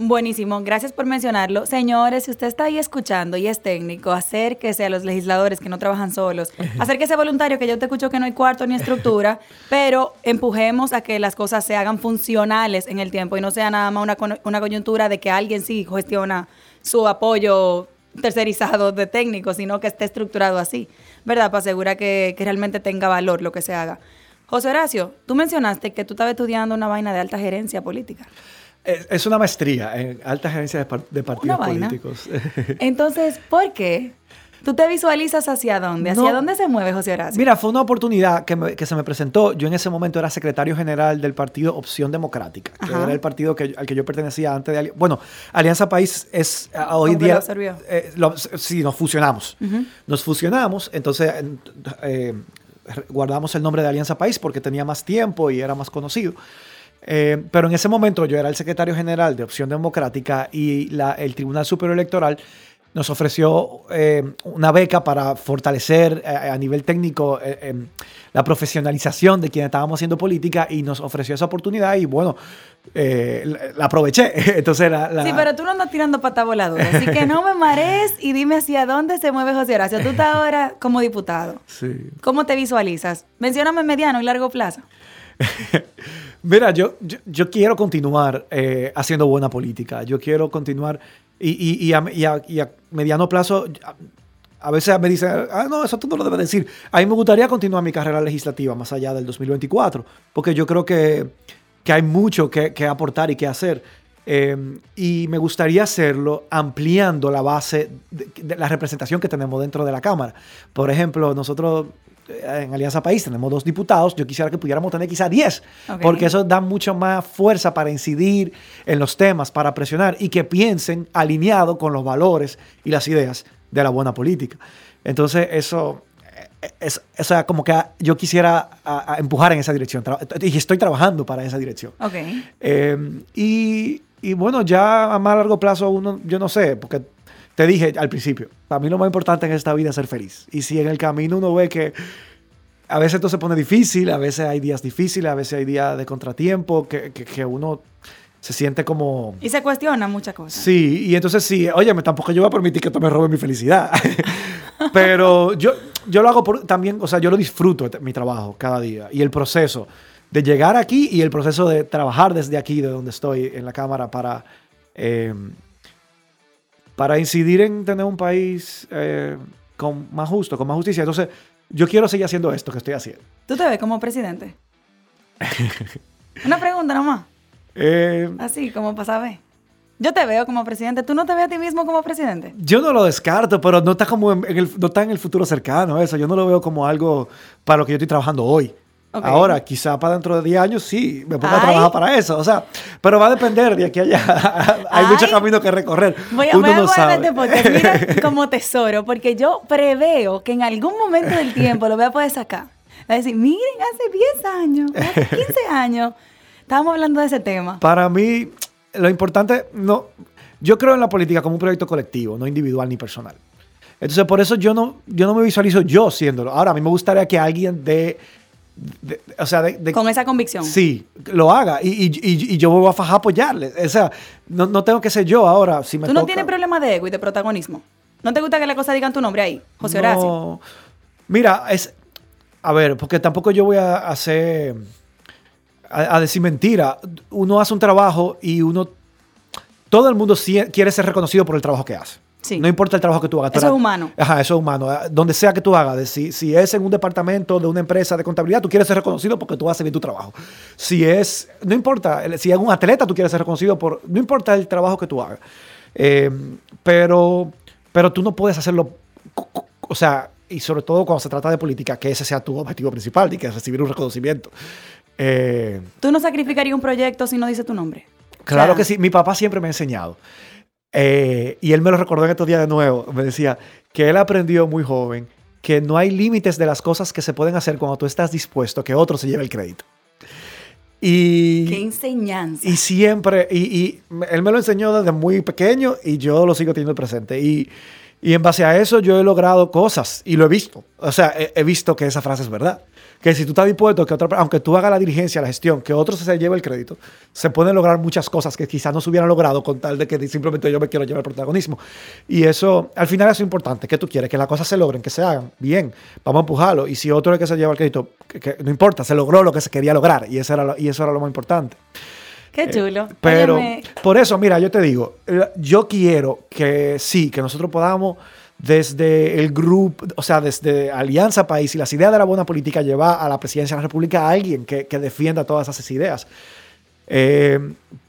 Buenísimo, gracias por mencionarlo. Señores, si usted está ahí escuchando y es técnico, acérquese a los legisladores que no trabajan solos. Acérquese voluntario, que yo te escucho que no hay cuarto ni estructura, pero empujemos a que las cosas se hagan funcionales en el tiempo y no sea nada más una, una coyuntura de que alguien sí gestiona su apoyo tercerizado de técnicos, sino que esté estructurado así, ¿verdad? Para asegurar que, que realmente tenga valor lo que se haga. José Horacio, tú mencionaste que tú estabas estudiando una vaina de alta gerencia política. Es, una maestría en alta gerencia de, par- de partidos políticos. Entonces, ¿por qué? ¿Tú te visualizas hacia dónde? ¿Hacia No. dónde se mueve José Horacio? Mira, fue una oportunidad que, me- que se me presentó. Yo en ese momento era secretario general del partido Opción Democrática, que era el partido que, al que yo pertenecía antes de... Bueno, Alianza País es ah, hoy en ¿Cómo que día... lo absorbió? eh, lo- sí, nos fusionamos. Nos fusionamos, entonces en- eh, guardamos el nombre de Alianza País porque tenía más tiempo y era más conocido. Eh, pero en ese momento yo era el secretario general de Opción Democrática y la- el Tribunal Superior Electoral nos ofreció eh, una beca para fortalecer eh, a nivel técnico eh, la profesionalización de quienes estábamos haciendo política y nos ofreció esa oportunidad y bueno, la, la aproveché. Entonces la, la- Sí, pero tú no andas tirando pata voladora, así que no me marees y dime hacia dónde se mueve José Horacio. Tú estás ahora como diputado. Sí. ¿Cómo te visualizas? Mencióname mediano y largo plazo. Mira, yo, yo, yo quiero continuar eh, haciendo buena política. Yo quiero continuar y, y- y a, y a- a mediano plazo, a, a veces me dicen, ah, no, eso tú no lo debes decir. A mí me gustaría continuar mi carrera legislativa más allá del 2024, porque yo creo que, que hay mucho que, que aportar y que hacer. Eh, y me gustaría hacerlo ampliando la base de, de la representación que tenemos dentro de la Cámara. Por ejemplo, nosotros en Alianza País tenemos dos diputados. Yo quisiera que pudiéramos tener quizá 10, Ok. porque eso da mucho más fuerza para incidir en los temas, para presionar y que piensen alineado con los valores y las ideas de la buena política. Entonces, eso eh, es, o sea, como que yo quisiera a- a empujar en esa dirección. Y estoy trabajando para esa dirección. Eh, y, y bueno, ya a más largo plazo uno, yo no sé, porque te dije al principio, para mí lo más importante en esta vida es ser feliz. Y si en el camino uno ve que a veces esto se pone difícil, a veces hay días difíciles, a veces hay días de contratiempo, que, que, que uno se siente como... Y se cuestiona muchas cosas. Sí, y entonces sí, oye, tampoco yo voy a permitir que esto me robe mi felicidad. Pero yo, yo lo hago por, también, o sea, yo lo disfruto este- mi trabajo cada día y el proceso de llegar aquí y el proceso de trabajar desde aquí, de donde estoy en la Cámara, para, eh, para incidir en tener un país eh, con más justo, con más justicia. Entonces, yo quiero seguir haciendo esto que estoy haciendo. ¿Tú te ves como presidente? Una pregunta nomás. Eh, Así, como para saber. Yo te veo como presidente. ¿Tú no te ves a ti mismo como presidente? Yo no lo descarto, pero no está como en, en el, no está en el futuro cercano eso. Yo no lo veo como algo para lo que yo estoy trabajando hoy. Ahora, quizá para dentro de 10 años sí, me ponga a trabajar para eso. O sea, pero va a depender de aquí a allá. Hay Ay. mucho camino que recorrer. Voy a, Uno voy no sabe. este mira, como tesoro, porque yo preveo que en algún momento del tiempo lo voy a poder sacar. Va a decir, miren, hace 10 años, hace 15 años, estábamos hablando de ese tema. Para mí, lo importante, no, yo creo en la política como un proyecto colectivo, no individual ni personal. Entonces, por eso yo no, yo no me visualizo yo siéndolo. Ahora, a mí me gustaría que alguien de, de- o sea, de, de- Con esa convicción. Sí, lo haga. Y, y- y- y yo voy a fajar apoyarle. O sea, no, no tengo que ser yo ahora. Si me ¿Tú no toca- tienes problema de ego y de protagonismo? ¿No te gusta que las cosas digan tu nombre ahí, José Horacio? No. Mira, es. A ver, porque tampoco yo voy a hacer. A, a decir mentira. Uno hace un trabajo y uno. Todo el mundo quiere ser reconocido por el trabajo que hace. Sí. No importa el trabajo que tú hagas. Eso es humano. Ajá, eso es humano. Eh, Donde sea que tú hagas, si, si es en un departamento de una empresa de contabilidad, tú quieres ser reconocido porque tú haces bien tu trabajo. Si es, no importa, si es un atleta, tú quieres ser reconocido por, no importa el trabajo que tú hagas. Eh, pero, pero tú no puedes hacerlo, o sea, y sobre todo cuando se trata de política, que ese sea tu objetivo principal y que es recibir un reconocimiento. Eh, ¿Tú no sacrificarías un proyecto si no dice tu nombre? Claro O sea, que sí, mi papá siempre me ha enseñado. Eh, y él me lo recordó en estos días de nuevo. Me decía que él aprendió muy joven que no hay límites de las cosas que se pueden hacer cuando tú estás dispuesto a que otro se lleve el crédito. Y, Qué enseñanza. y siempre, y, y él me lo enseñó desde muy pequeño y yo lo sigo teniendo presente. Y, y en base a eso yo he logrado cosas y lo he visto. O sea, he, he visto que esa frase es verdad. Que si tú estás dispuesto, que otra, aunque tú hagas la dirigencia, la gestión, que otro se lleve el crédito, se pueden lograr muchas cosas que quizás no se hubieran logrado con tal de que simplemente yo me quiero llevar el protagonismo. Y eso, al final, es importante. que tú quieres? Que las cosas se logren, que se hagan. Bien, vamos a empujarlo. Y si otro es el que se lleva el crédito, que, que no importa, se logró lo que se quería lograr. Y eso era lo, y eso era lo más importante. Qué chulo. Eh, Pero Óyeme, por eso, mira, yo te digo, yo quiero que sí, que nosotros podamos desde el grupo, o sea, desde Alianza País y las ideas de la buena política llevar a la presidencia de la República a alguien que, que defienda todas esas ideas. Eh,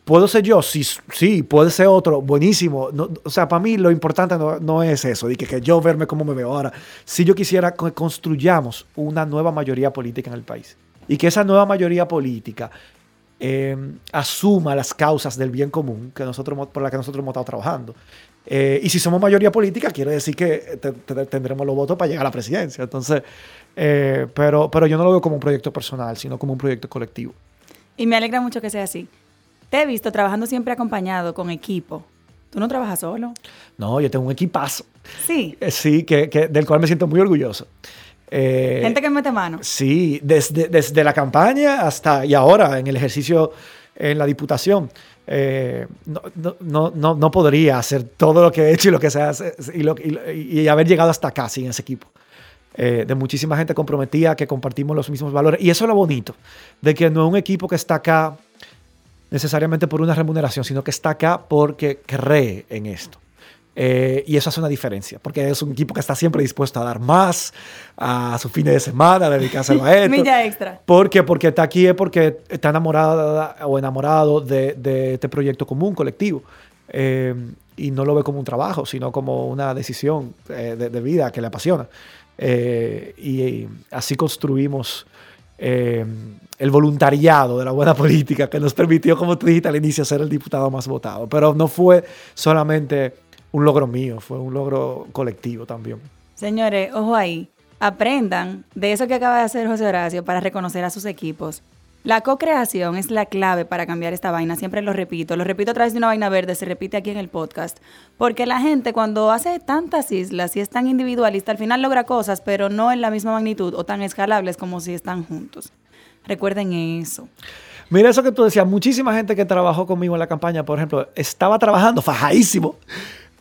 ¿Puedo ser yo? Sí, sí, puede ser otro, buenísimo. No, o sea, para mí lo importante no, no es eso, de que, que yo verme como me veo ahora. Si yo quisiera que construyamos una nueva mayoría política en el país y que esa nueva mayoría política eh, asuma las causas del bien común que nosotros, por la que nosotros hemos estado trabajando. Eh, y si somos mayoría política, quiere decir que te- te- tendremos los votos para llegar a la presidencia. Entonces, eh, pero, pero yo no lo veo como un proyecto personal, sino como un proyecto colectivo. Y me alegra mucho que sea así. Te he visto trabajando siempre acompañado, con equipo. ¿Tú no trabajas solo? No, yo tengo un equipazo, Sí. eh, sí, que, que- del cual me siento muy orgulloso. Eh, Gente que mete mano. Sí, desde, desde la campaña hasta y ahora en el ejercicio en la diputación. Eh, no, no, no, no, podría hacer todo lo que he hecho y lo que se hace y, lo- y y haber llegado hasta acá sin ese equipo. Eh, de muchísima gente comprometida que compartimos los mismos valores. Y eso es lo bonito, de que no es un equipo que está acá necesariamente por una remuneración, sino que está acá porque cree en esto. Eh, y eso hace una diferencia, porque es un equipo que está siempre dispuesto a dar más a sus fines de semana, a dedicárselo a esto. Milla extra. ¿Por qué? Porque está aquí es porque está enamorada o enamorado de, de este proyecto común, colectivo. Eh, y no lo ve como un trabajo, sino como una decisión eh, de, de vida que le apasiona. Eh, y, así construimos eh, el voluntariado de la buena política que nos permitió, como tú dijiste al inicio, ser el diputado más votado. Pero no fue solamente un logro mío, fue un logro colectivo también. Señores, ojo ahí. Aprendan de eso que acaba de hacer José Horacio para reconocer a sus equipos. La co-creación es la clave para cambiar esta vaina. Siempre lo repito. Lo repito a través de una vaina verde. Se repite aquí en el podcast. Porque la gente cuando hace tantas islas y es tan individualista, al final logra cosas, pero no en la misma magnitud o tan escalables como si están juntos. Recuerden eso. Mira eso que tú decías, muchísima gente que trabajó conmigo en la campaña, por ejemplo, estaba trabajando fajadísimo,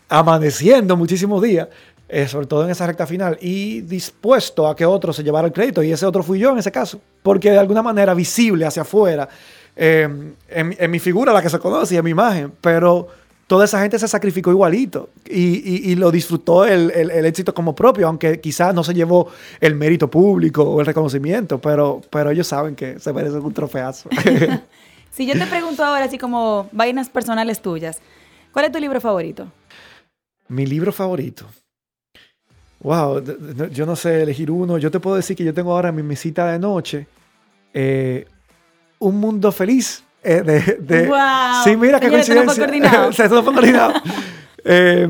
amaneciendo muchísimos días, eh, sobre todo en esa recta final, y dispuesto a que otro se llevara el crédito, y ese otro fui yo en ese caso, porque de alguna manera visible hacia afuera, eh, en, en mi figura, la que se conoce, y en mi imagen, pero toda esa gente se sacrificó igualito y, y- y lo disfrutó el, el- el éxito como propio, aunque quizás no se llevó el mérito público o el reconocimiento, pero, pero ellos saben que se merecen un trofeazo. Si yo te pregunto ahora, así como vainas personales tuyas, ¿cuál es tu libro favorito? Mi libro favorito. Wow, yo no sé elegir uno. Yo te puedo decir que yo tengo ahora mi mesita de noche eh, Un Mundo Feliz. eh, de, de- ¡Guau! Sí, mira qué Señores, esto no coincidencia. fue coordinado. O sea, esto no fue coordinado. Eh,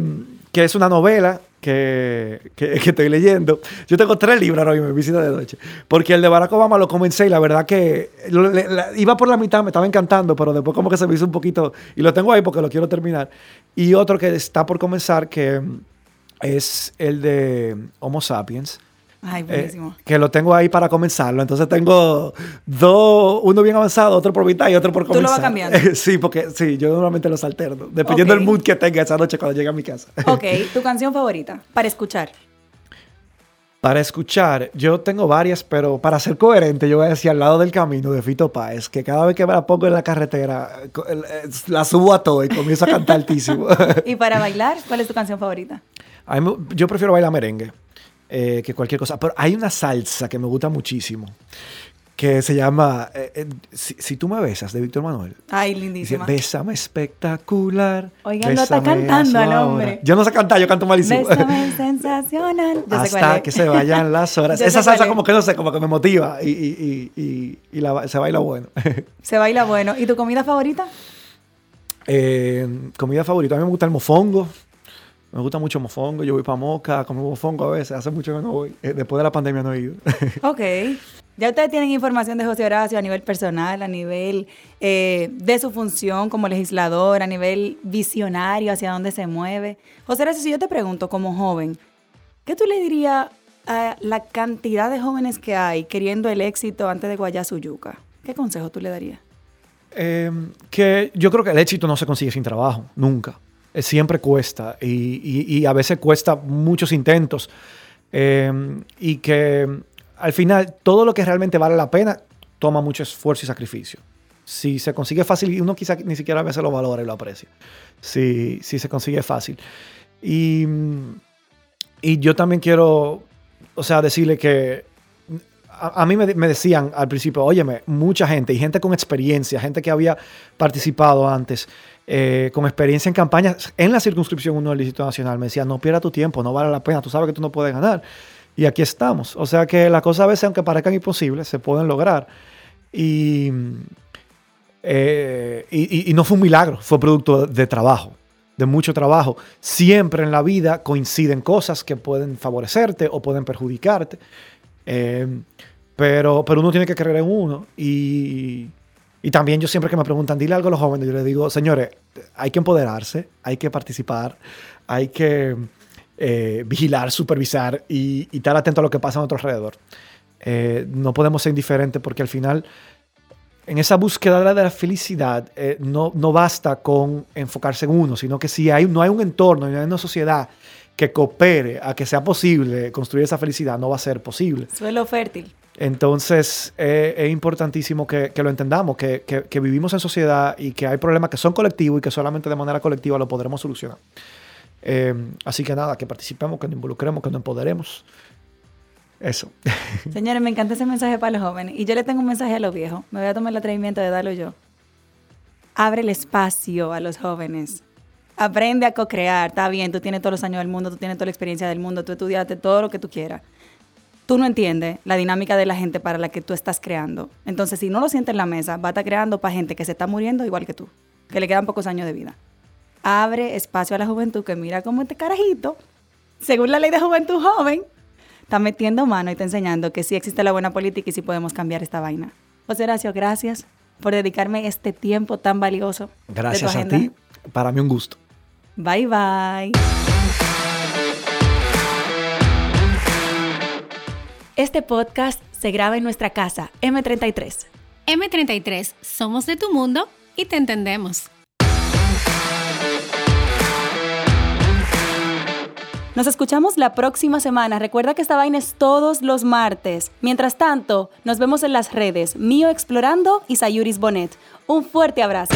que es una novela que, que- que estoy leyendo. Yo tengo tres libros ahora mismo en visita de noche. Porque el de Barack Obama lo comencé y la verdad que lo- le- la- iba por la mitad, me estaba encantando, pero después como que se me hizo un poquito... Y lo tengo ahí porque lo quiero terminar. Y otro que está por comenzar que es el de Homo Sapiens, Ay, eh, buenísimo. que lo tengo ahí para comenzarlo. Entonces tengo dos, uno bien avanzado, otro por mitad y otro por Tú lo comenzar. vas cambiando. sí, porque sí, yo normalmente los alterno, dependiendo Ok. del mood que tenga esa noche cuando llegue a mi casa. ok, tu canción favorita para escuchar. Para escuchar, yo tengo varias, pero para ser coherente, yo voy a decir al lado del camino de Fito Páez, que cada vez que me la pongo en la carretera, eh, la subo a todo y comienzo a cantar altísimo. Y para bailar, ¿cuál es tu canción favorita? A mí yo prefiero bailar merengue eh, que cualquier cosa, pero hay una salsa que me gusta muchísimo, que se llama eh, eh, si, Si tú me besas, de Víctor Manuel. Ay, Dice, lindísima. bésame espectacular. Oigan, lo está cantando ahora". hombre. Yo no sé cantar, yo canto malísimo. Bésame sensacional. Yo sé cuál Hasta es. que se vayan las horas. Yo Esa salsa es. como que no sé, como que me motiva y, y, y, y- y la- se baila bueno. Se baila bueno. ¿Y tu comida favorita? Eh, comida favorita, a mí me gusta el mofongo. Me gusta mucho mofongo. Yo voy para Moca, como mofongo a veces. Hace mucho que no voy. Eh, después de la pandemia no he ido. Ok. Ya ustedes tienen información de José Horacio a nivel personal, a nivel eh, de su función como legislador, a nivel visionario, hacia dónde se mueve. José Horacio, si yo te pregunto como joven, ¿qué tú le dirías a la cantidad de jóvenes que hay queriendo el éxito antes de guayar su yuca? ¿Qué consejo tú le darías? Eh, que yo creo que el éxito no se consigue sin trabajo, nunca. Eh, siempre cuesta y, y- y a veces cuesta muchos intentos. Eh, y que al final todo lo que realmente vale la pena toma mucho esfuerzo y sacrificio. Si se consigue fácil, uno quizá ni siquiera a veces lo valora y lo aprecia. Si, si se consigue fácil. Y, y yo también quiero, o sea, decirle que a, a mí me, me decían al principio, óyeme, mucha gente, y gente con experiencia, gente que había participado antes, eh, con experiencia en campañas en la circunscripción 1 del Distrito Nacional, me decían, no pierda tu tiempo, no vale la pena, tú sabes que tú no puedes ganar. Y aquí estamos. O sea que las cosas a veces, aunque parezcan imposibles, se pueden lograr. Y, eh, y- y no fue un milagro, fue producto de trabajo, de mucho trabajo. Siempre en la vida coinciden cosas que pueden favorecerte o pueden perjudicarte. Eh, pero, pero uno tiene que creer en uno. Y, y también yo siempre que me preguntan, dile algo a los jóvenes, yo les digo, señores, hay que empoderarse, hay que participar, hay que eh, vigilar, supervisar y, y estar atento a lo que pasa a nuestro alrededor. Eh, no podemos ser indiferentes porque al final, en esa búsqueda de la felicidad, eh, no, no basta con enfocarse en uno, sino que si hay, no hay un entorno, no hay una sociedad que coopere a que sea posible construir esa felicidad, no va a ser posible. Suelo fértil. Entonces eh, es importantísimo que, lo entendamos, que, vivimos en sociedad y que hay problemas que son colectivos y que solamente de manera colectiva lo podremos solucionar. Eh, así que nada, que participemos, que nos involucremos, que nos empoderemos. Eso. Señores, me encanta ese mensaje para los jóvenes. Y yo le tengo un mensaje a los viejos. Me voy a tomar el atrevimiento de darlo yo. Abre el espacio a los jóvenes. Aprende a co-crear. Está bien, tú tienes todos los años del mundo, tú tienes toda la experiencia del mundo, tú estudiaste todo lo que tú quieras. Tú no entiendes la dinámica de la gente para la que tú estás creando. Entonces, si no lo sientes en la mesa, va a estar creando para gente que se está muriendo igual que tú, que le quedan pocos años de vida. Abre espacio a la juventud que mira cómo este carajito, según la ley de juventud joven, está metiendo mano y está enseñando que sí existe la buena política y sí podemos cambiar esta vaina. José Horacio, gracias por dedicarme este tiempo tan valioso. de tu Gracias a ti. Para mí un gusto. Bye bye. Este podcast se graba en nuestra casa, M33. M33, somos de tu mundo y te entendemos. Nos escuchamos la próxima semana. Recuerda que esta vaina es todos los martes. Mientras tanto, nos vemos en las redes. Mío Explorando y Sayuris Bonet. Un fuerte abrazo.